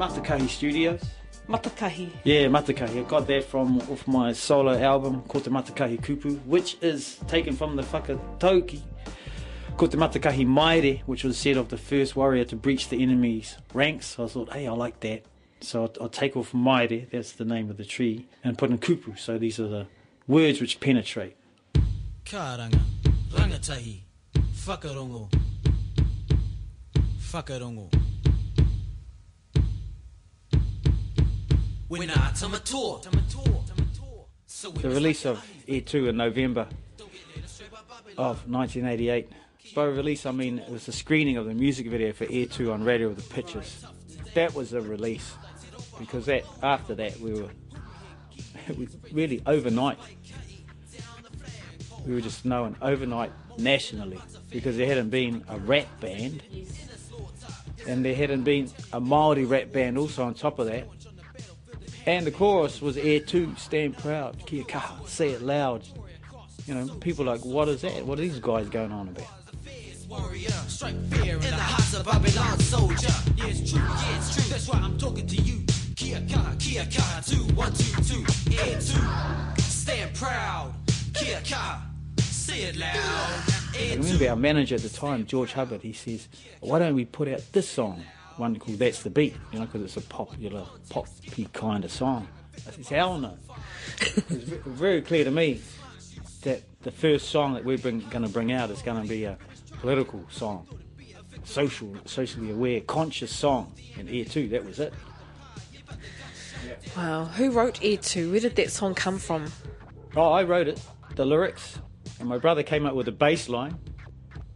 Matakahi Studios. Matakahi. Yeah, Matakahi. I got that from off my solo album called the Matakahi Kupu, which is taken from the Whakatauki called the Matakahi Maere, which was said of the first warrior to breach the enemy's ranks. So I thought, hey, I like that. So I'll, I'll take off Maere, that's the name of the tree, and put in Kupu. So these are the words which penetrate. Karanga, rangatahi, whakarongo, whakarongo. The release of Air 2 in November of 1988. By release, I mean it was the screening of the music video for Air 2 on Radio with the Pictures. That was the release because that after that we were was really overnight. We were just known overnight nationally because there hadn't been a rap band and there hadn't been a Maori rap band also on top of that. And the chorus was Air 2, stand proud, kia kaha, say it loud. You know, people like, what is that? What are these guys going on about? warrior, strike fear in the hearts of Babylon soldier. Yeah, it's true, yeah, it's true. That's why I'm talking to you. Kia kaha, kia kaha, two, one, two, two, air two. Stand proud, kia kaha, say it loud. I remember two. our manager at the time, George Hubbard, he says, why don't we put out this song, one called That's the Beat, you know, because it's a popular, poppy kind of song. I says, hell no. it was ve- very clear to me that the first song that we're going to bring out is going to be a political song, social, socially aware, conscious song. And Air 2, that was it. Wow. Who wrote Air 2? Where did that song come from? Oh, I wrote it, the lyrics, and my brother came up with a bass line.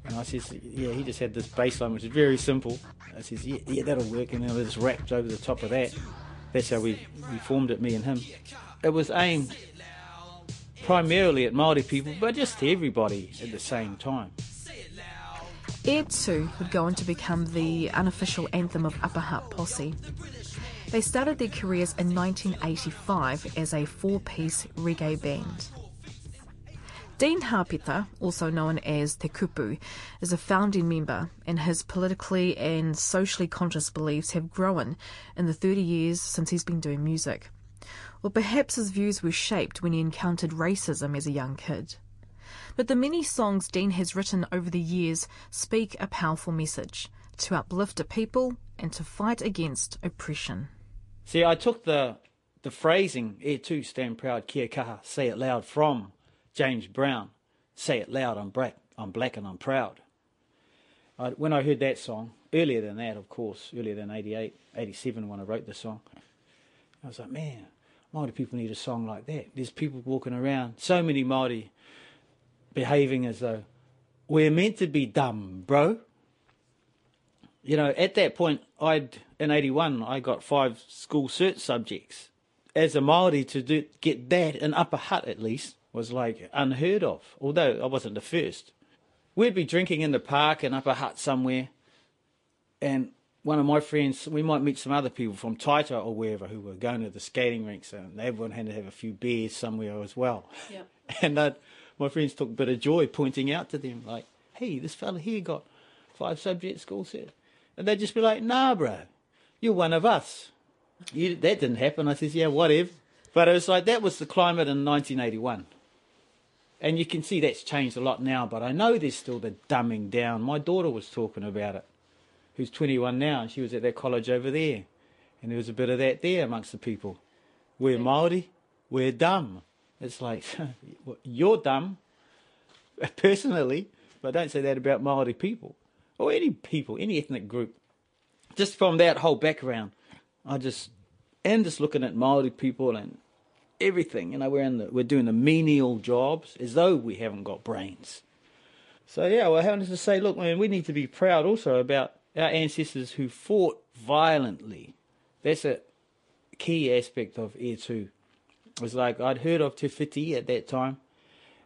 And I says, yeah, he just had this bass line, which is very simple. I says, yeah, yeah that'll work. And then I just wrapped over the top of that. That's how we, we formed it, me and him. It was aimed primarily at Māori people, but just to everybody at the same time. Air 2 would go on to become the unofficial anthem of Upper Hutt Posse. They started their careers in 1985 as a four piece reggae band. Dean Hapeta, also known as Te Kupu, is a founding member, and his politically and socially conscious beliefs have grown in the 30 years since he's been doing music. Or perhaps his views were shaped when he encountered racism as a young kid. But the many songs Dean has written over the years speak a powerful message to uplift a people and to fight against oppression. See, I took the the phrasing "Air two, stand proud, kia kaha, say it loud" from James Brown. Say it loud, I'm black, I'm black and I'm proud. I, when I heard that song, earlier than that, of course, earlier than 88, 87 when I wrote the song, I was like, man, Māori people need a song like that. There's people walking around, so many Māori behaving as though we're meant to be dumb, bro you know, at that point, I'd in '81, I got five school cert subjects. As a Maori, to do get that in Upper Hutt at least was like unheard of. Although I wasn't the first, we'd be drinking in the park in Upper Hutt somewhere, and one of my friends, we might meet some other people from Taita or wherever who were going to the skating rinks, and everyone had to have a few beers somewhere as well. Yep. And uh, my friends took a bit of joy pointing out to them, like, hey, this fella here got five subject school cert. And they'd just be like, nah, bro, you're one of us. You, that didn't happen. I says, yeah, whatever. But it was like, that was the climate in 1981. And you can see that's changed a lot now, but I know there's still the dumbing down. My daughter was talking about it, who's 21 now, and she was at that college over there. And there was a bit of that there amongst the people. We're Māori, we're dumb. It's like, you're dumb, personally, but don't say that about Maori people or any people, any ethnic group. Just from that whole background, I just and just looking at Maori people and everything. You know, we're in the we're doing the menial jobs as though we haven't got brains. So yeah, well, I wanted to say, look, man, we need to be proud also about our ancestors who fought violently. That's a key aspect of Air Two. It was like I'd heard of Te Whiti at that time,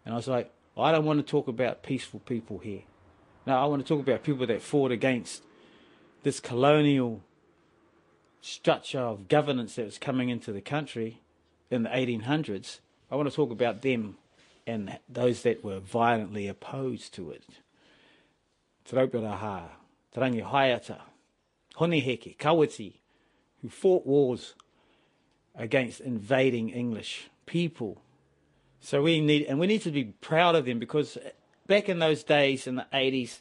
and I was like, I don't want to talk about peaceful people here. No, I want to talk about people that fought against this colonial structure of governance that was coming into the country in the 1800s. I want to talk about them and those that were violently opposed to it. Te Rauparaha, Te Rangihaeata, Honeheke, Kawiti, who fought wars against invading English people. So we need, and we need to be proud of them because back in those days, in the 80s,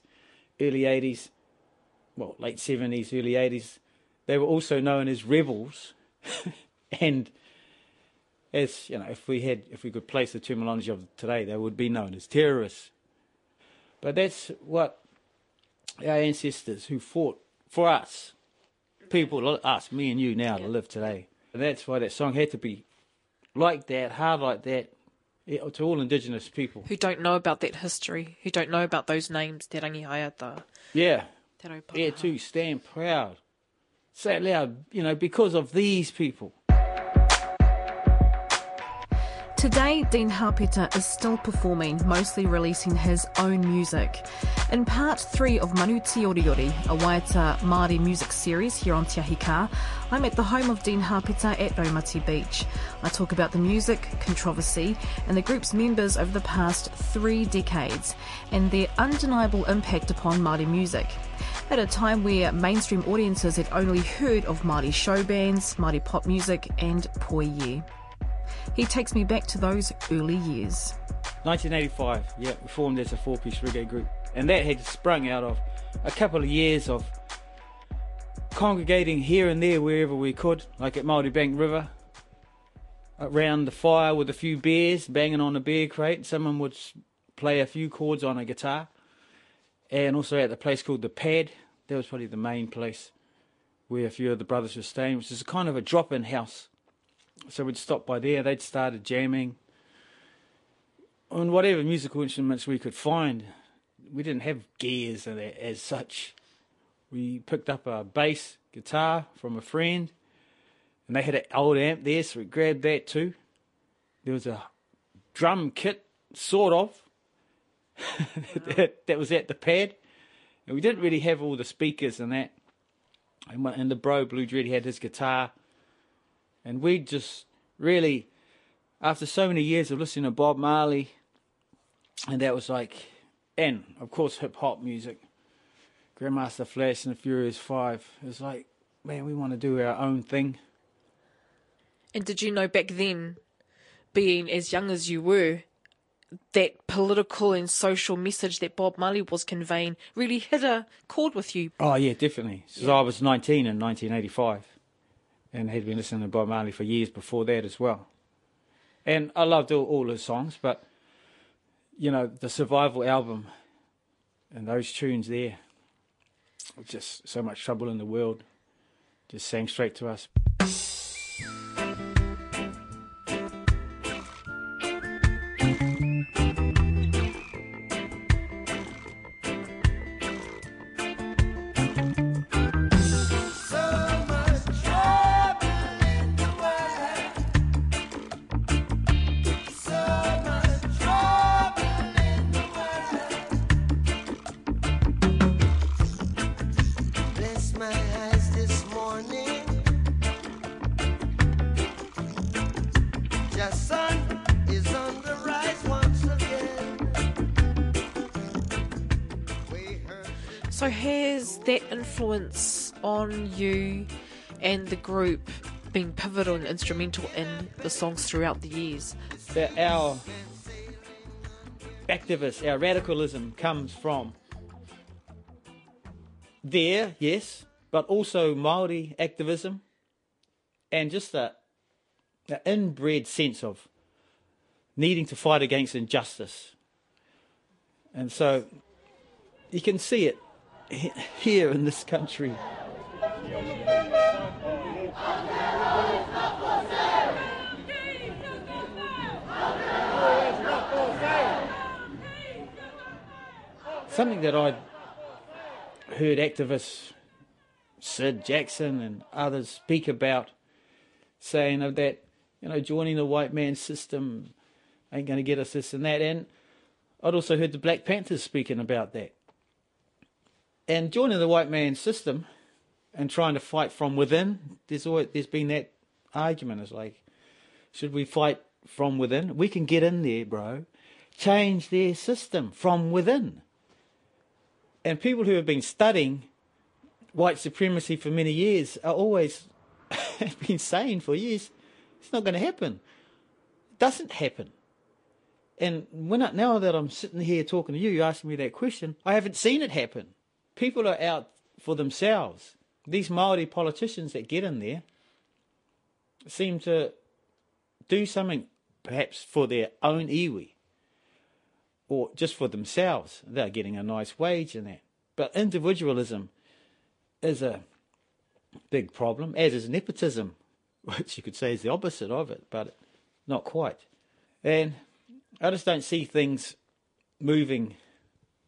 early 80s, well, late 70s, early 80s, they were also known as rebels. and as, you know, if we had, if we could place the terminology of today, they would be known as terrorists. But that's what our ancestors who fought for us, people us, me and you now, to live today. And that's why that song had to be like that, hard like that, to all Indigenous people. Who don't know about that history, who don't know about those names, Te Rangihaeata, Yeah, Te yeah, to stand proud. Say it loud, you know, because of these people. Today, Dean Hapeta is still performing, mostly releasing his own music. In part three of Manu Tioriori, a Waiata Māori music series here on Te Ahi I'm at the home of Dean Hapeta at Raumati Beach. I talk about the music, controversy, and the group's members over the past three decades, and their undeniable impact upon Māori music. At a time where mainstream audiences had only heard of Māori show bands, Māori pop music, and poie. He takes me back to those early years. 1985, yeah, we formed as a four piece reggae group. And that had sprung out of a couple of years of congregating here and there wherever we could, like at Māori Bank River, around the fire with a few beers, banging on a beer crate. Someone would play a few chords on a guitar. And also at the place called The Pad, that was probably the main place where a few of the brothers were staying, which is a kind of a drop in house. So we'd stop by there, they'd started jamming on whatever musical instruments we could find. We didn't have gears as, as such. We picked up a bass guitar from a friend, and they had an old amp there, so we grabbed that too. There was a drum kit, sort of, that, that was at the pad, and we didn't really have all the speakers and that. And, and the bro Blue Dread had his guitar, and we just really after so many years of listening to Bob Marley, and that was like, and of course hip hop music, Grandmaster Flash and the Furious Five. It was like, man, we want to do our own thing. And did you know back then, being as young as you were, that political and social message that Bob Marley was conveying really hit a chord with you? Oh yeah, definitely. So I was 19 in 1985, and he'd been listening to Bob Marley for years before that as well. And I loved all, all his songs, but you know the Survival album and those tunes there, just so much trouble in the world, just sang straight to us. Influence on you and the group been pivotal and instrumental in the songs throughout the years? that our activism, our radicalism comes from there, yes, but also Maori activism and just that, inbred sense of needing to fight against injustice. And so you can see it here in this country. Something that I'd heard activists, Syd Jackson and others speak about, saying of that, you know, joining the white man's system ain't going to get us this and that. And I'd also heard the Black Panthers speaking about that. And joining the white man's system and trying to fight from within, there's always there's been that argument. It's like, should we fight from within? We can get in there, bro. Change their system from within. And people who have been studying white supremacy for many years are always been saying for years, it's not going to happen. It doesn't happen. And when I, now that I'm sitting here talking to you, you asking me that question, I haven't seen it happen. People are out for themselves. These Maori politicians that get in there seem to do something perhaps for their own iwi or just for themselves. They're getting a nice wage and that. But individualism is a big problem, as is nepotism, which you could say is the opposite of it, but not quite. And I just don't see things moving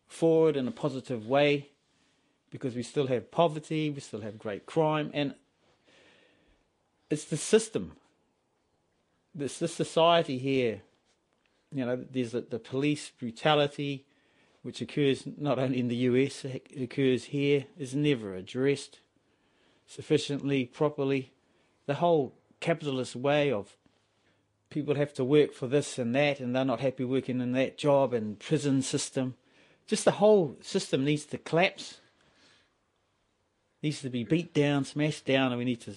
forward in a positive way because we still have poverty, we still have great crime, and it's the system. It's this society here, you know, there's the, the police brutality, which occurs not only in the US, it occurs here, is never addressed sufficiently, properly. The whole capitalist way of people have to work for this and that, and they're not happy working in that job and prison system. Just the whole system needs to collapse, needs to be beat down, smashed down, and we need to.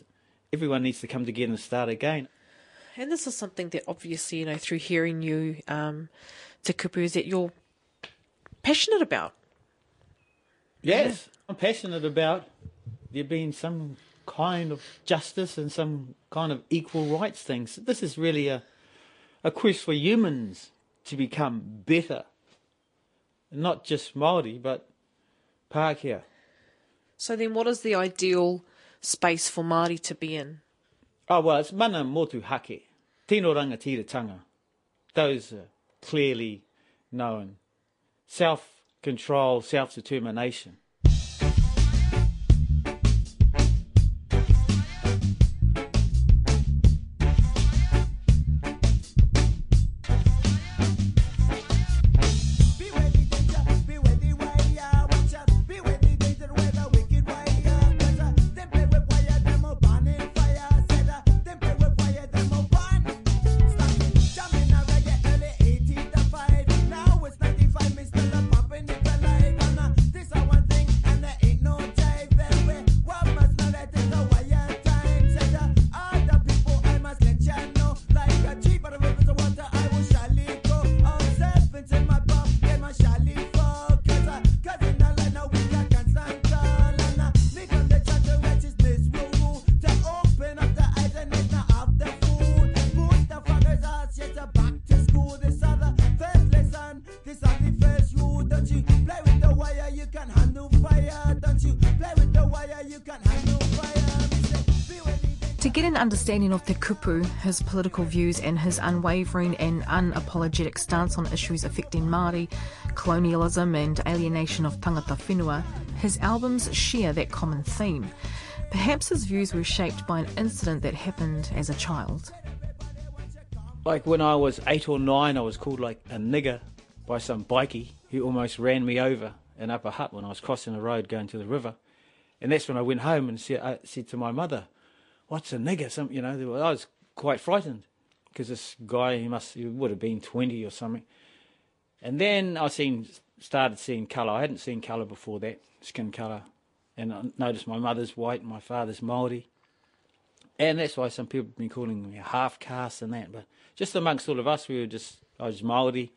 Everyone needs to come together and start again. And this is something that obviously, you know, through hearing you, um, Te Kupu, is that you're passionate about. Yes, I'm passionate about there being some kind of justice and some kind of equal rights things. This is really a a quest for humans to become better, not just Maori, but Pākehā. So then, what is the ideal space for Māori to be in? Oh, well, it's mana motu hake. Tino rangatiratanga. Those are clearly known. Self-control, self-determination. Be understanding of Te Kupu, his political views, and his unwavering and unapologetic stance on issues affecting Māori, colonialism, and alienation of tangata whenua, his albums share that common theme. Perhaps his views were shaped by an incident that happened as a child. Like when I was eight or nine, I was called like a nigger by some bikie who almost ran me over in Upper Hutt when I was crossing the road going to the river. And that's when I went home and said, I said to my mother, "What's a nigger?" Some, you know, I was quite frightened because this guy, he must, he would have been twenty or something. And then I seen, started seeing colour. I hadn't seen colour before that, skin colour, and I noticed my mother's white, and my father's Maori. And that's why some people have been calling me half caste and that. But just amongst all of us, we were just, I was Maori.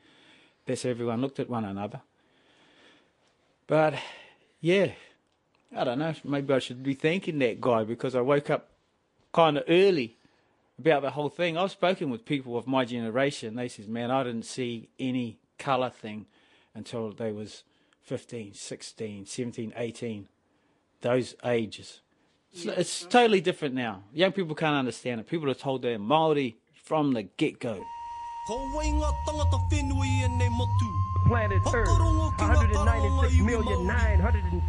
That's how everyone looked at one another. But yeah, I don't know. Maybe I should be thanking that guy because I woke up kind of early about the whole thing. I've spoken with people of my generation. They says, man, I didn't see any colour thing until they was 15, 16, 17, 18. Those ages. It's, it's totally different now. Young people can't understand it. People are told they're Maori from the get-go. Ko wainga tangata whenui nei motu. planet Earth, Whakarongo ki ngā karanga 196 iwi million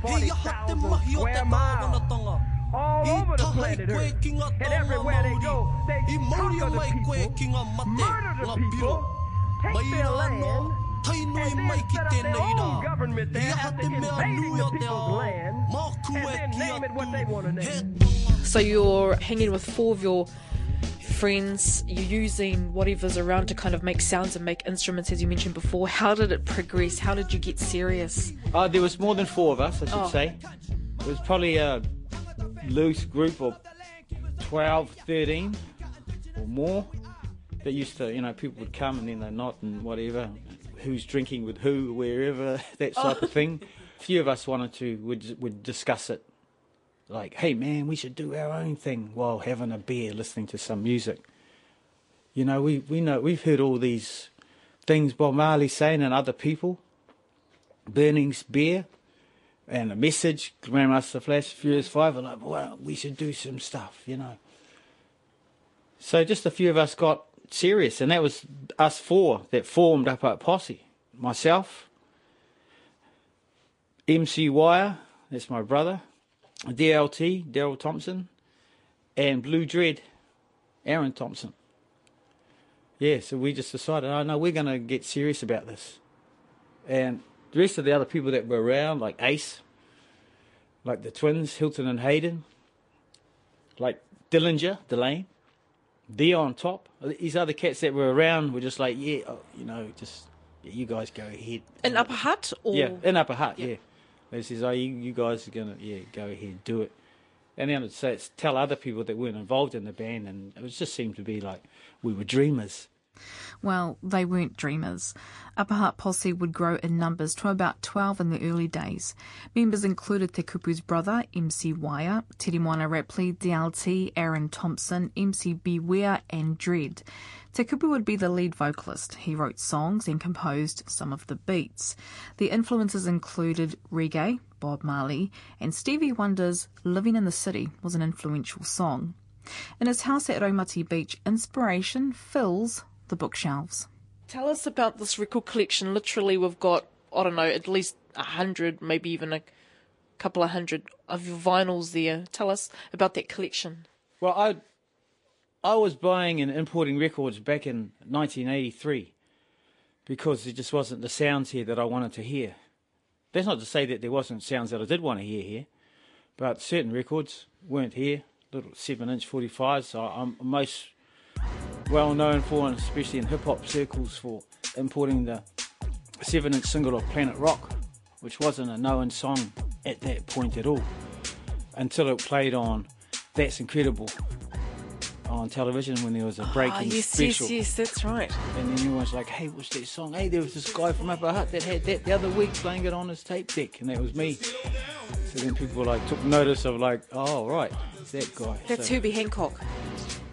Maori. He aha te 940,000 mahi o te square miles. Tāranatanga. All over the planet Earth. And everywhere they go, they conquer the people, ki ngā mate, murder the people, take their land, and then set up their own government there after invading the people's land, and then name it what they wanna name. So you're hanging with four of your friends, you're using whatever's around to kind of make sounds and make instruments, as you mentioned before. How did it progress? How did you get serious? Uh, there was more than four of us, I should Oh. say. It was probably a loose group of 12, 13 or more that used to, you know, people would come and then they're not and whatever, who's drinking with who, wherever, that type of thing. A few of us wanted to, would, would discuss it. Like, hey man, we should do our own thing while having a beer, listening to some music. You know, we, we know, we've heard all these things Bob Marley saying and other people, burning beer and a message, Grandmaster Flash, Furious Five, and like, well, we should do some stuff, you know. So just a few of us got serious, and that was us four that formed Upper Hutt Posse. Myself, MC Wire, that's my brother, DLT, Daryl Thompson, and Blue Dread, Aaron Thompson. Yeah, so we just decided, oh no, we're going to get serious about this. And the rest of the other people that were around, like Ace, like the twins, Hilton and Hayden, like Dillinger, Delane, Dion Top, these other cats that were around were just like, yeah, oh, you know, just yeah, you guys go ahead. In Upper Hutt? Or... Yeah, in Upper Hutt, Yeah. yeah. They says, oh, you, you guys are gonna, yeah, go ahead, do it. And then I'd say, it's tell other people that weren't involved in the band, and it just seemed to be like we were dreamers. Well, they weren't dreamers. Upper Hutt Posse would grow in numbers to about 12 in the early days. Members included Te Kupu's brother, MC Wire, Teremoana Rapley, DLT, Aaron Thompson, MC Beware, and Dread. Te Kupu would be the lead vocalist. He wrote songs and composed some of the beats. The influences included reggae, Bob Marley, and Stevie Wonder's Living in the City was an influential song. In his house at Raumati Beach, inspiration fills the bookshelves. Tell us about this record collection. Literally, we've got, I don't know, at least a hundred, maybe even a couple of hundred of your vinyls there. Tell us about that collection. Well, I I was buying and importing records back in 1983 because there just wasn't the sounds here that I wanted to hear. That's not to say that there wasn't sounds that I did want to hear here, but certain records weren't here. Little seven-inch 45s. So I'm most well known for, and especially in hip hop circles, for importing the seven-inch single of Planet Rock, which wasn't a known song at that point at all, until it played on That's Incredible on television when there was a breaking Ah, yes, special. yes, yes, that's right. And then everyone's like, hey, what's that song? Hey, there was this guy from Upper Hutt that had that the other week playing it on his tape deck, and that was me. So then people like took notice of like, oh, right, that guy. That's so, Herbie Hancock.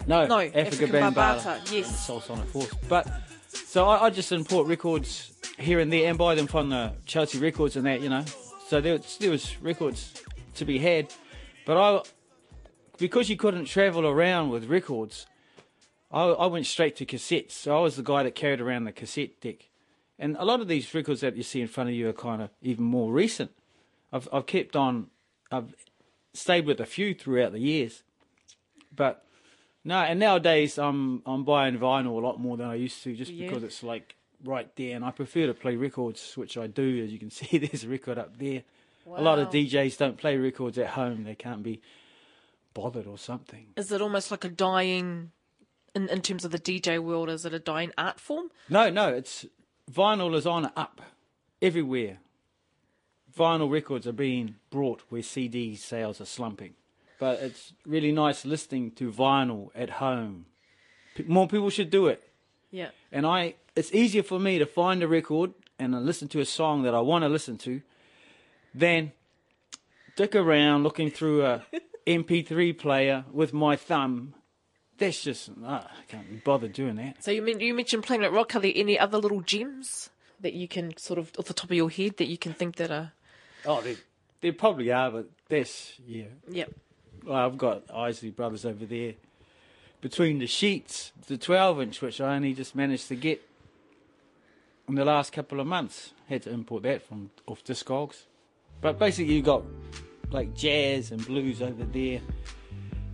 No, no, Afrika Afrika Bambaataa, yes. Soulsonic Force. But so I, I just import records here and there and buy them from the Chelsea Records and that, you know. So there was, there was records to be had, but I because you couldn't travel around with records, I, I went straight to cassettes. So I was the guy that carried around the cassette deck. And a lot of these records that you see in front of you are kind of even more recent. I've, I've kept on, I've stayed with a few throughout the years. But no, and nowadays I'm I'm buying vinyl a lot more than I used to just Yeah. because it's like right there. And I prefer to play records, which I do. As you can see, there's a record up there. A lot of DJs don't play records at home. They can't be bothered or something. Is it almost like a dying, in, in terms of the DJ world, is it a dying art form? No, no, it's vinyl is on up everywhere. Vinyl records are being brought where CD sales are slumping, but it's really nice listening to vinyl at home. P- more people should do it, Yeah. and I. It's easier for me to find a record and listen to a song that I want to listen to, than dick around looking through a MP3 player with my thumb. That's just ah, I can't be bothered doing that. So you, mean, you mentioned Planet Rock. Are there any other little gems that you can sort of, off the top of your head, that you can think that are. Oh, there, there probably are, but that's yeah. Yep. Well, I've got Isley Brothers over there. Between the sheets, the 12 inch, which I only just managed to get in the last couple of months. Had to import that from off Discogs. But basically, you've got like jazz and blues over there,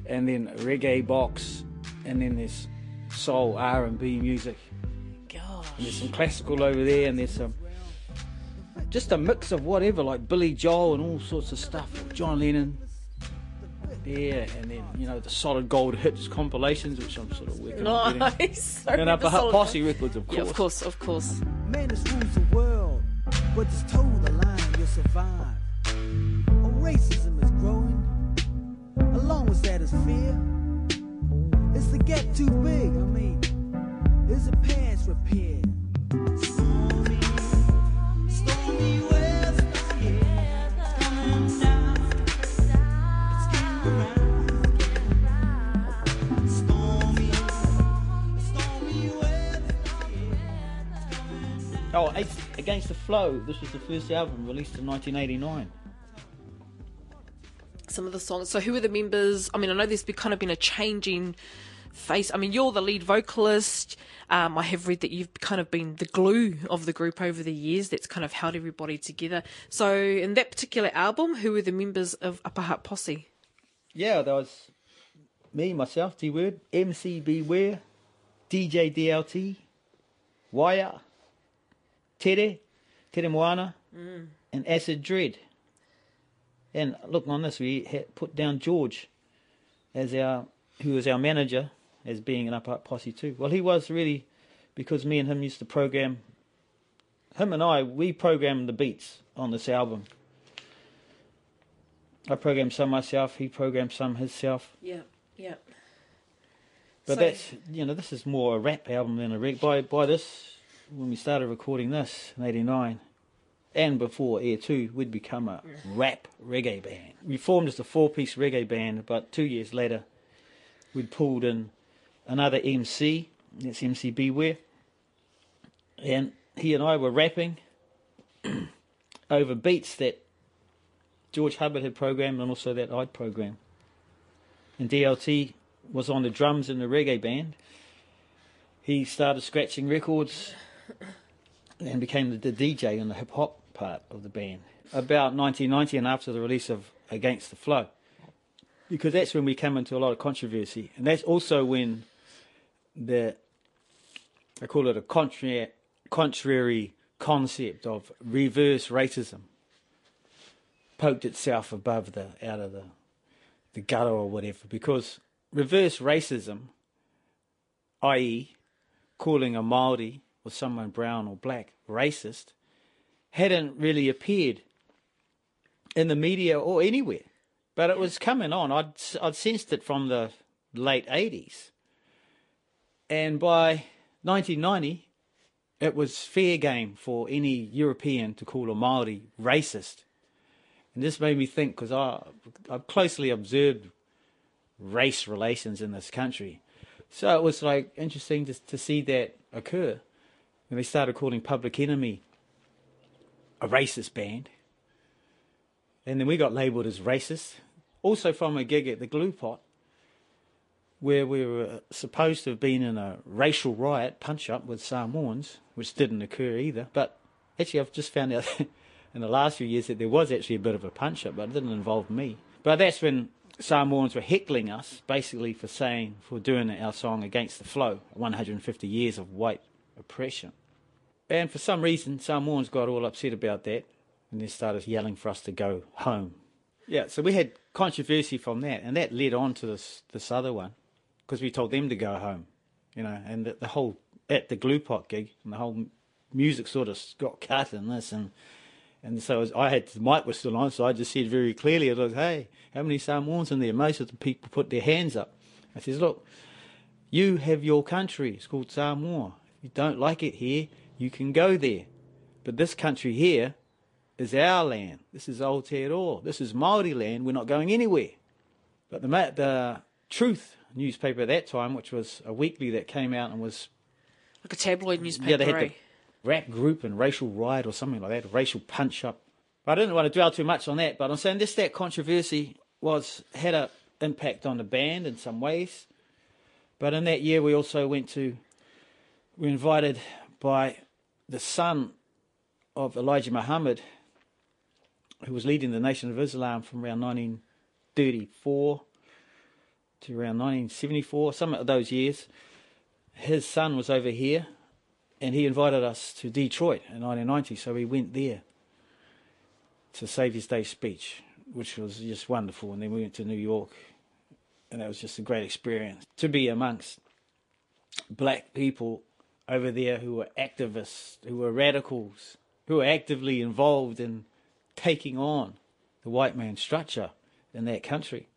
and then a reggae box, and then there's soul R and B music. Gosh. And there's some classical over there, and there's some just a mix of whatever, like Billy Joel and all sorts of stuff. John Lennon. Yeah, and then you know the solid gold hits compilations, which I'm sort of working on getting. Nice. And Upper The Hutt solid- Posse records, of course. Yeah, of course, of course. Madness rules the world, but just toe the line, you'll survive. Oh, racism is growing, along with that is fear. Is the gap too big? I mean, is the pants repaired? Stormy, stormy weather, Oh, Against the Flow. This was the first album released in 1989. Some of the songs. So, who are the members? I mean, I know there's been kind of been a changing face. I mean, you're the lead vocalist. Um, I have read that you've kind of been the glue of the group over the years. That's kind of held everybody together. So, in that particular album, who were the members of Upper Hutt Posse? Yeah, there was me, myself, D Word, MC Beware, DJ DLT, Wire, Tere, Tere Moana, mm. and Acid Dread. And look on this, we put down George as our, who was our manager, as being an upper posse too. Well, he was really, because me and him used to program, him and I, we programmed the beats on this album. I programmed some myself, he programmed some himself. Yeah, yeah. But So- that's you know this is more a rap album than a reg. By by this when we started recording this in '89, and before Air Two, we'd become a rap reggae band. We formed as a four-piece reggae band, but two years later, we'd pulled in another MC. That's MC Beware, and he and I were rapping over beats that George Hubbard had programmed and also that I'd programmed. And DLT was on the drums in the reggae band. He started scratching records and became the, the DJ in the hip hop part of the band. About 1990 and after the release of Against the Flow. Because that's when we came into a lot of controversy. And that's also when the, I call it a contrary, contrary concept of reverse racism poked itself above the, out of the, the gutter or whatever. Because reverse racism, i.e., calling a Maori or someone brown or black racist, hadn't really appeared in the media or anywhere. But it was coming on. I'd, I'd sensed it from the late 80s. And by 1990, it was fair game for any European to call a Maori racist. And this made me think because I've closely observed race relations in this country. So it was like interesting to, to see that occur. And they started calling Public Enemy a racist band. And then we got labelled as racist. Also from a gig at the Glue Pot, where we were supposed to have been in a racial riot punch up with Samoans, which didn't occur either. But actually, I've just found out in the last few years that there was actually a bit of a punch up, but it didn't involve me. But that's when Samoans were heckling us, basically for saying, for doing our song Against the Flow, 150 years of white oppression. And for some reason, Samoans got all upset about that and they started yelling for us to go home. Yeah, so we had controversy from that, and that led on to this this other one because we told them to go home, you know, and the, the whole at the glue pot gig, and the whole music sort of got cut in this, and and so as I had the mic was still on, so I just said very clearly, I was hey, how many Samoans in there? Most of the people put their hands up. I says, look, you have your country. It's called Samoa. If you don't like it here, you can go there. But this country here is our land. This is Aotearoa. This is Māori land. We're not going anywhere. But the, the Truth newspaper at that time, which was a weekly that came out and was Like a tabloid newspaper. yeah, they had eh? the rap group and racial riot or something like that, racial punch up. I didn't want to dwell too much on that. But I'm saying this that controversy was had an impact on the band in some ways. But in that year, we also went to we were invited by the son of Elijah Muhammad, who was leading the Nation of Islam from around 1934 to around 1974, some of those years. His son was over here, and he invited us to Detroit in 1990, so we went there to Saviour's Day speech, which was just wonderful. And then we went to New York, and that was just a great experience to be amongst black people over there who were activists, who were radicals, who were actively involved in taking on the white man structure in that country.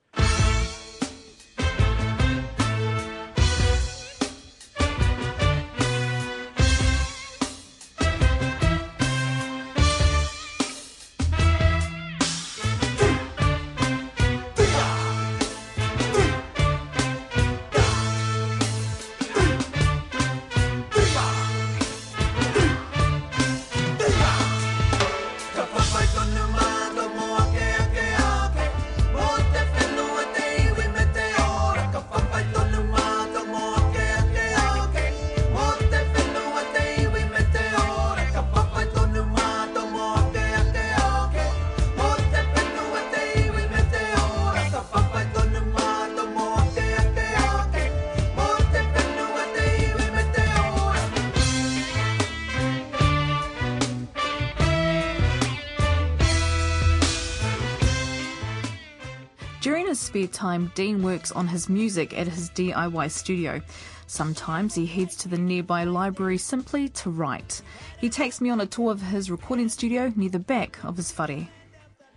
Spare time, Dean works on his music at his DIY studio. Sometimes he heads to the nearby library simply to write. He takes me on a tour of his recording studio near the back of his whare.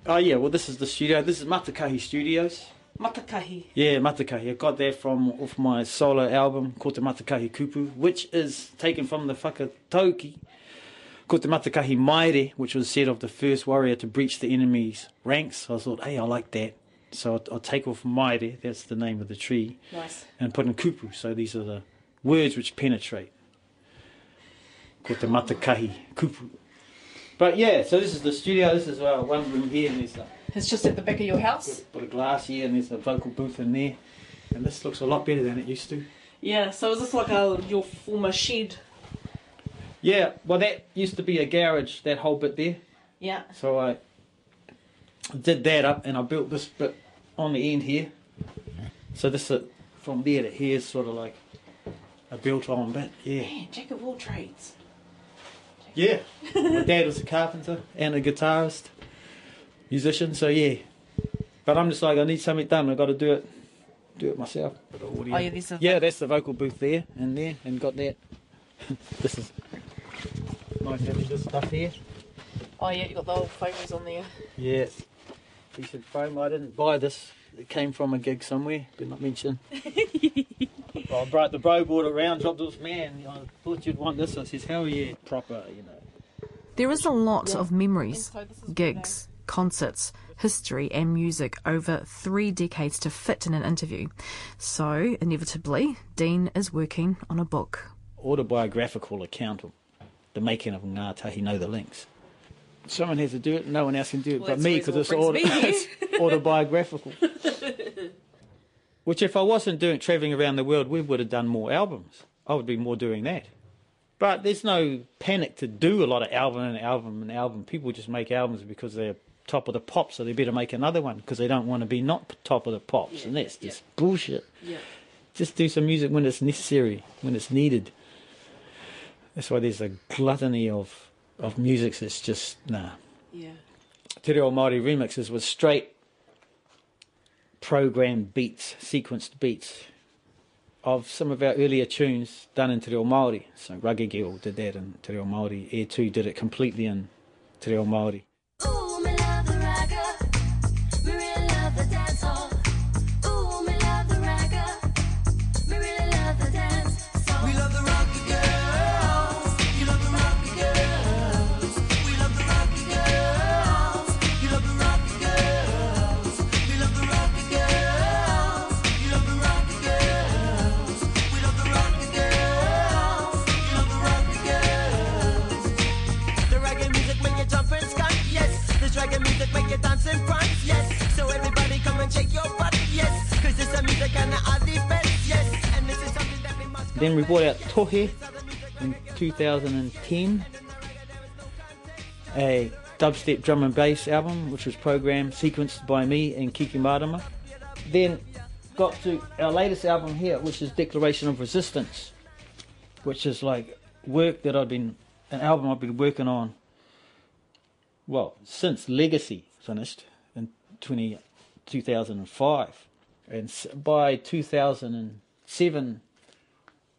Oh yeah, well this is the studio. This is Matakahi Studios. Matakahi. Yeah, Matakahi. I got that from off my solo album called the Matakahi Kupu, which is taken from the Whakatauki called the Matakahi Maere, which was said of the first warrior to breach the enemy's ranks. I thought, hey, I like that. So I'll, I'll take off Maere, that's the name of the tree, Nice. and put in Kupu. So these are the words which penetrate. Called the Matakahi Kupu. But yeah, so this is the studio. This is uh, one room here, and there's a It's just at the back of your house. put a glass here, and there's a vocal booth in there. And this looks a lot better than it used to. Yeah. So is this like a your former shed? Yeah, well, that used to be a garage, that whole bit there. Yeah. So I did that up, and I built this bit on the end here. So this uh, from there to here is sort of like a built-on bit. Yeah, Man, jack of all trades. yeah. My dad was a carpenter and a guitarist, musician. So yeah, but I'm just like I need something done. I got to do it, do it myself. Bit of audio. Oh, yeah, there's a- yeah, that's the vocal booth there and there, and got that. this is nice having this stuff here. Oh yeah, you got the old photos on there. Yeah. Decent frame. I didn't buy this. It came from a gig somewhere, but not mention. well, I brought the bro brought it around, dropped this man. I thought you'd want this. I says, hell yeah, proper, you know. There is a lot of memories, so gigs, concerts, history, and music over three decades to fit in an interview. So, inevitably, Dean is working on a book. Autobiographical account of the making of Ngātahi Know the Links. Someone has to do it, no one else can do it Well, but me because it's, auto- brings me here. it's autobiographical. Which, if I wasn't doing traveling around the world, we would have done more albums. I would be more doing that. But there's no panic to do a lot of album and album and album. People just make albums because they're top of the pops, so they better make another one because they don't want to be not top of the pops, and that's just bullshit. Yeah. Just do some music when it's necessary, when it's needed. That's why there's a gluttony of of music that's just nah. Yeah. Te Reo Māori remixes was straight programmed beats, sequenced beats of some of our earlier tunes done in Te Reo Māori. So Girl did that in Te Reo Māori. Air 2 did it completely in Te Reo Māori. Then we brought out Tohe in 2010, a dubstep drum and bass album, which was programmed, sequenced by me and Kiki Marama. Then got to our latest album here, which is Declaration of Resistance, which is like work that I've been, an album I've been working on, well, since Legacy finished in 20, 2005. And by 2007,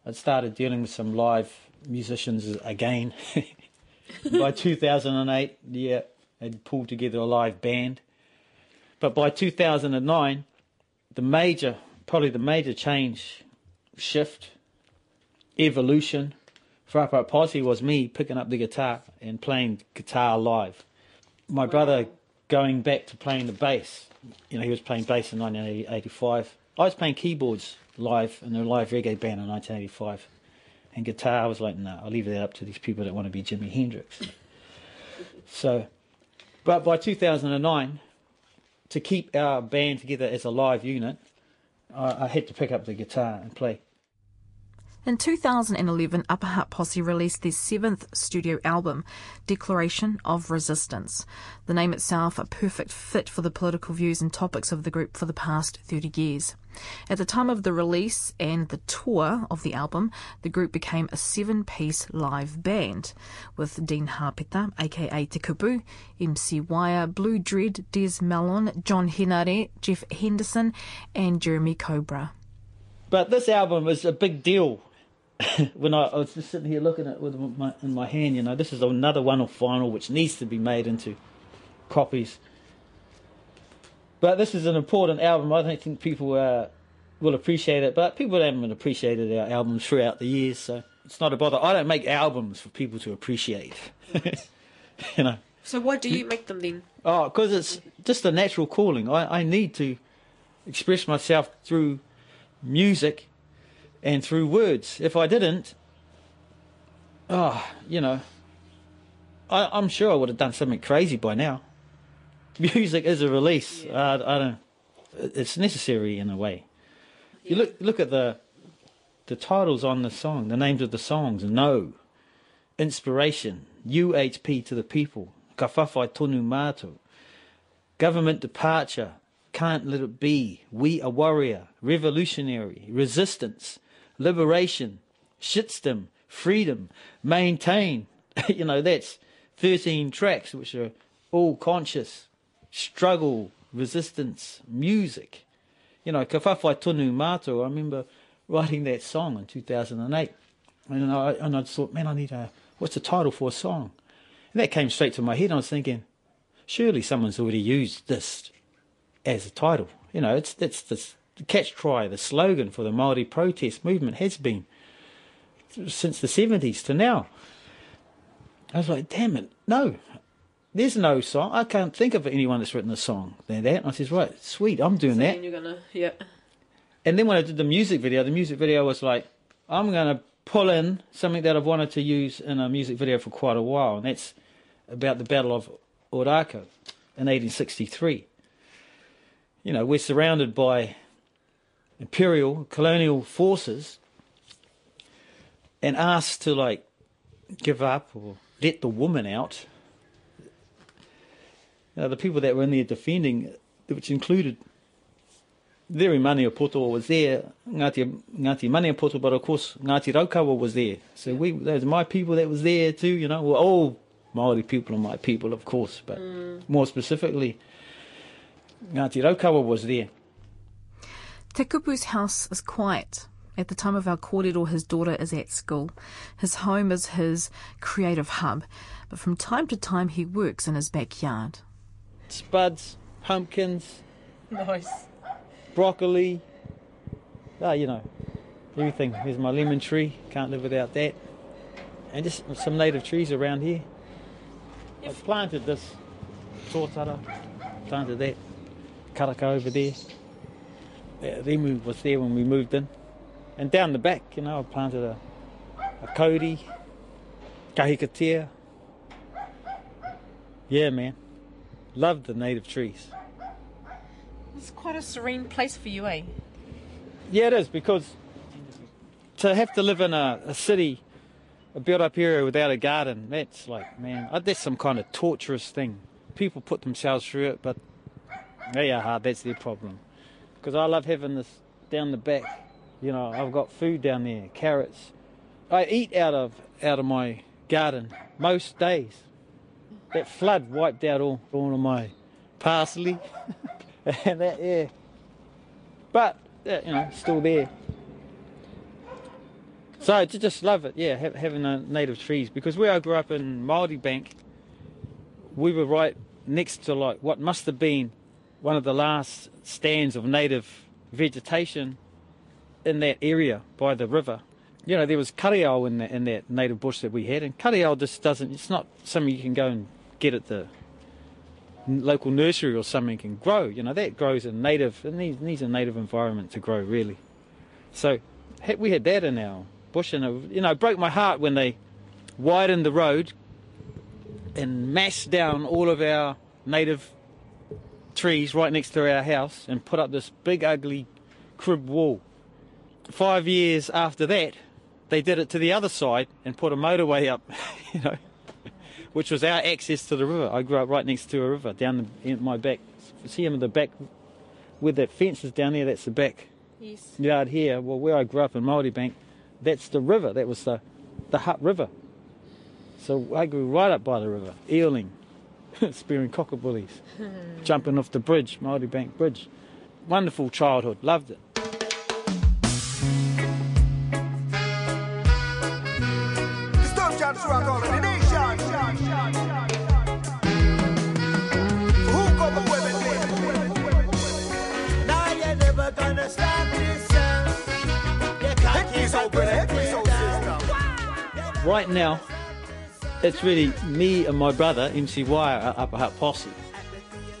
I'd started dealing with some live musicians again. by 2008, yeah, I'd pulled together a live band. But by 2009, the major, probably the major change, shift, evolution for Upper Hutt Posse was me picking up the guitar and playing guitar live. My brother going back to playing the bass. You know, he was playing bass in 1985. I was playing keyboards live in a live reggae band in 1985. And guitar, I was like, no, I'll leave that up to these people that want to be Jimi Hendrix. so, but by 2009, to keep our band together as a live unit, I, I had to pick up the guitar and play. In 2011, Upper Hutt Posse released their seventh studio album, Declaration of Resistance. The name itself a perfect fit for the political views and topics of the group for the past 30 years. At the time of the release and the tour of the album, the group became a seven piece live band with Dean Hapeta, aka Te MC Wire, Blue Dread, Des Mellon, John Henare, Jeff Henderson, and Jeremy Cobra. But this album was a big deal. when I, I was just sitting here looking at it with my, in my hand, you know, this is another one-off vinyl which needs to be made into copies. But this is an important album. I don't think people uh, will appreciate it, but people haven't appreciated our albums throughout the years, so it's not a bother. I don't make albums for people to appreciate. you know. So why do you make them then? Oh, because it's just a natural calling. I, I need to express myself through music and through words. If I didn't, oh, you know, I, I'm sure I would have done something crazy by now. Music is a release. I, I don't. It's necessary in a way. You look look at the the titles on the song, the names of the songs. No, inspiration, UHP to the people, ka whawhai tonu mātou, government departure, can't let it be, we a warrior, revolutionary, resistance, liberation, shitstem, freedom, maintain. you know, that's 13 tracks which are all conscious, struggle, resistance, music. You know, ka whawhai tonu mātou, I remember writing that song in 2008. And I, and I thought, man, I need a, what's the title for a song? And that came straight to my head. And I was thinking, surely someone's already used this as a title. You know, it's that's the, catch cry, the slogan for the Maori protest movement has been since the 70s to now. I was like, damn it, no, there's no song. I can't think of anyone that's written a song than that. And I says, right, sweet, I'm doing that. And you're gonna, yeah. And then when I did the music video, the music video was like, I'm going to pull in something that I've wanted to use in a music video for quite a while, and that's about the Battle of Ōrākau in 1863. You know, we're surrounded by imperial colonial forces and asked to like give up or let the woman out. You know, the people that were in there defending, which included Rewi Maniapoto was there, Ngāti, Ngāti Maniapoto, but of course Ngāti Raukawa was there. So we, those my people that was there too, you know, well, all Maori people are my people, of course, but mm. more specifically, Ngāti Raukawa was there. Te Kupu's house is quiet. At the time of our kōrero, his daughter is at school. His home is his creative hub, but from time to time he works in his backyard. Spuds, pumpkins, Nice. broccoli, ah, you know, everything. There's my lemon tree, can't live without that. And just some native trees around here. I've planted this tōtara, planted that, karaka over there. Yeah, Rimu was there when we moved in. And down the back, you know, I planted a, a kauri, kahikatea. Yeah, man. Love the native trees. It's quite a serene place for you, eh? Yeah, it is because to have to live in a, a city, a built-up area without a garden, that's like, man, uh, that's some kind of torturous thing. People put themselves through it, but they are hard. That's their problem. Because I love having this down the back. You know, I've got food down there, carrots. I eat out of out of my garden most days. That flood wiped out all all of my parsley and that, yeah. But yeah, you know, still there. So I just love it, yeah, ha- having uh, native trees because where I grew up in Maoribank, we were right next to like what must have been one of the last stands of native vegetation in that area by the river. You know, there was kareao in that in that native bush that we had, and kareao just doesn't. It's not something you can go and get at the local nursery or something can grow. You know, that grows in native. It needs, needs a native environment to grow, really. So we had that in our bush, and it, you know, it broke my heart when they widened the road and mashed down all of our native trees right next to our house and put up this big ugly crib wall. Five years after that, they did it to the other side and put a motorway up, you know, which was our access to the river. I grew up right next to a river down the, in my back. See him in the back, where that fence is down there. That's the back Yes. Yard here, well, where I grew up in Maoribank, that's the river. That was the, the Hutt River. So I grew right up by the river, eeling, spearing cockabullies, jumping off the bridge, Maoribank Bridge. Wonderful childhood, loved it. Stop chat rock all Right now, it's really me and my brother, MC Wire, at Upper Hutt Posse.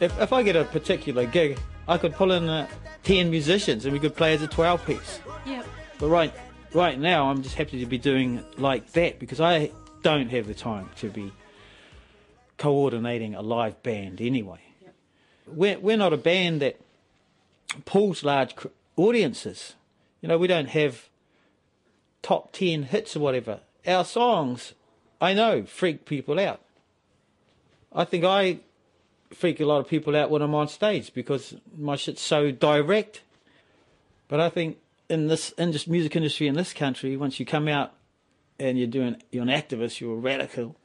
If, if I get a particular gig, I could pull in uh, 10 musicians and we could play as a 12 piece. Yep. But right, right now, I'm just happy to be doing it like that because I don't have the time to be coordinating a live band anyway. We're, we're not a band that pulls large audiences. You know, we don't have top 10 hits or whatever. Our songs, I know, freak people out. I think I freak a lot of people out when I'm on stage because my shit's so direct. But I think in this in this music industry in this country, once you come out and you're doing you're an activist, you're a radical,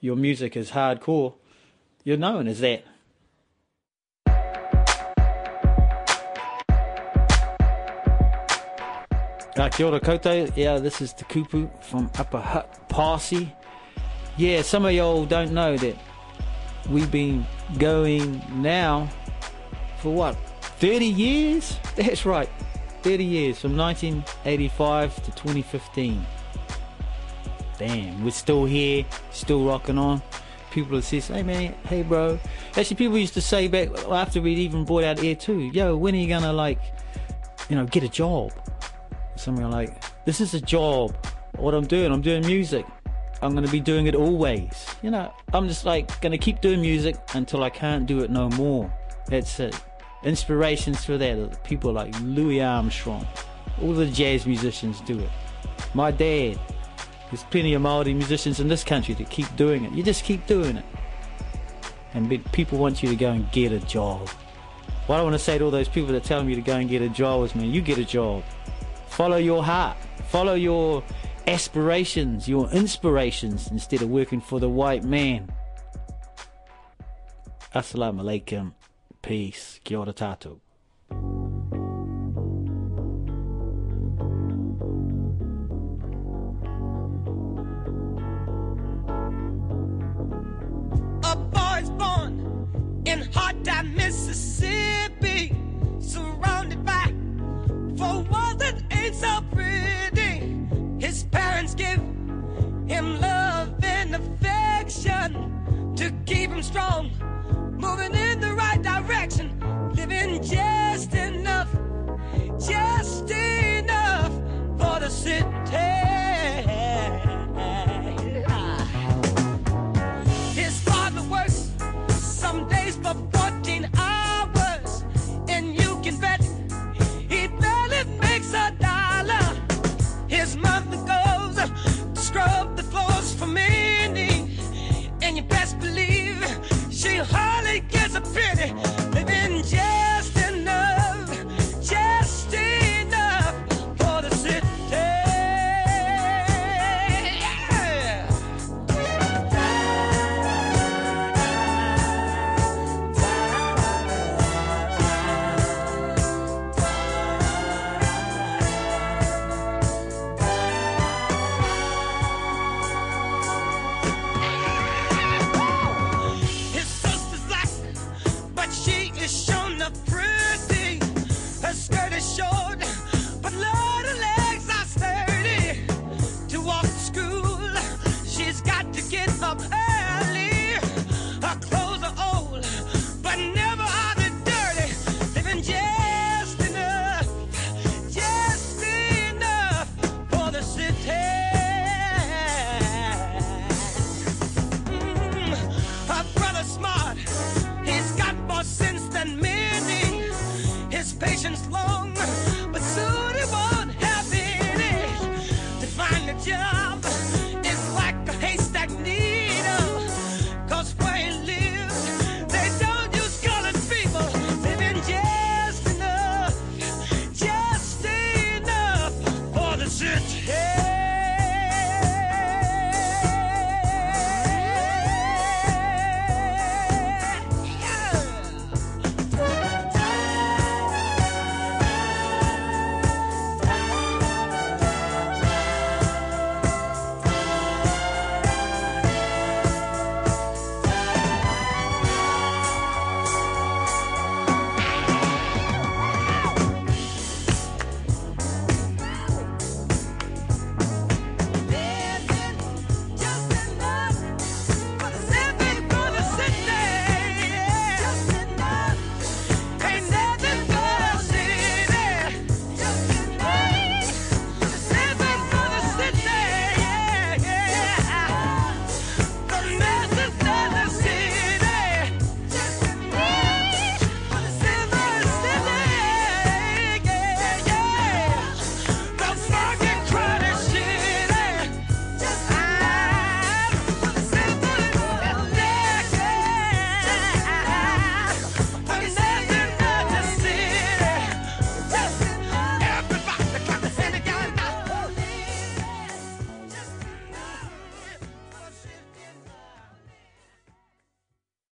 your music is hardcore, you're known as that. Uh, kia ora koutou. Yeah, this is Te Kupu from Upper Hutt Posse. Yeah, some of y'all don't know that we've been going now for what? 30 years? That's right 30 years from 1985 to 2015 damn we're still here still rocking on. People say hey man hey bro. Actually people used to say back after we'd even brought out air 2 yo when are you gonna like you know get a job something like this is a job. What i'm doing i'm doing music. I'm going to be doing it always. You know i'm just like going to keep doing music until i can't do it no more. That's it inspirations for that people like louis armstrong. All the jazz musicians do it. My dad there's plenty of Maori musicians in this country that keep doing it. You just keep doing it. And people want you to go and get a job. What i want to say to all those people that tell me to go and get a job is man you get a job follow your heart. Follow your aspirations your inspirations instead of working for the white man. Assalamu alaikum. Peace. Kia ora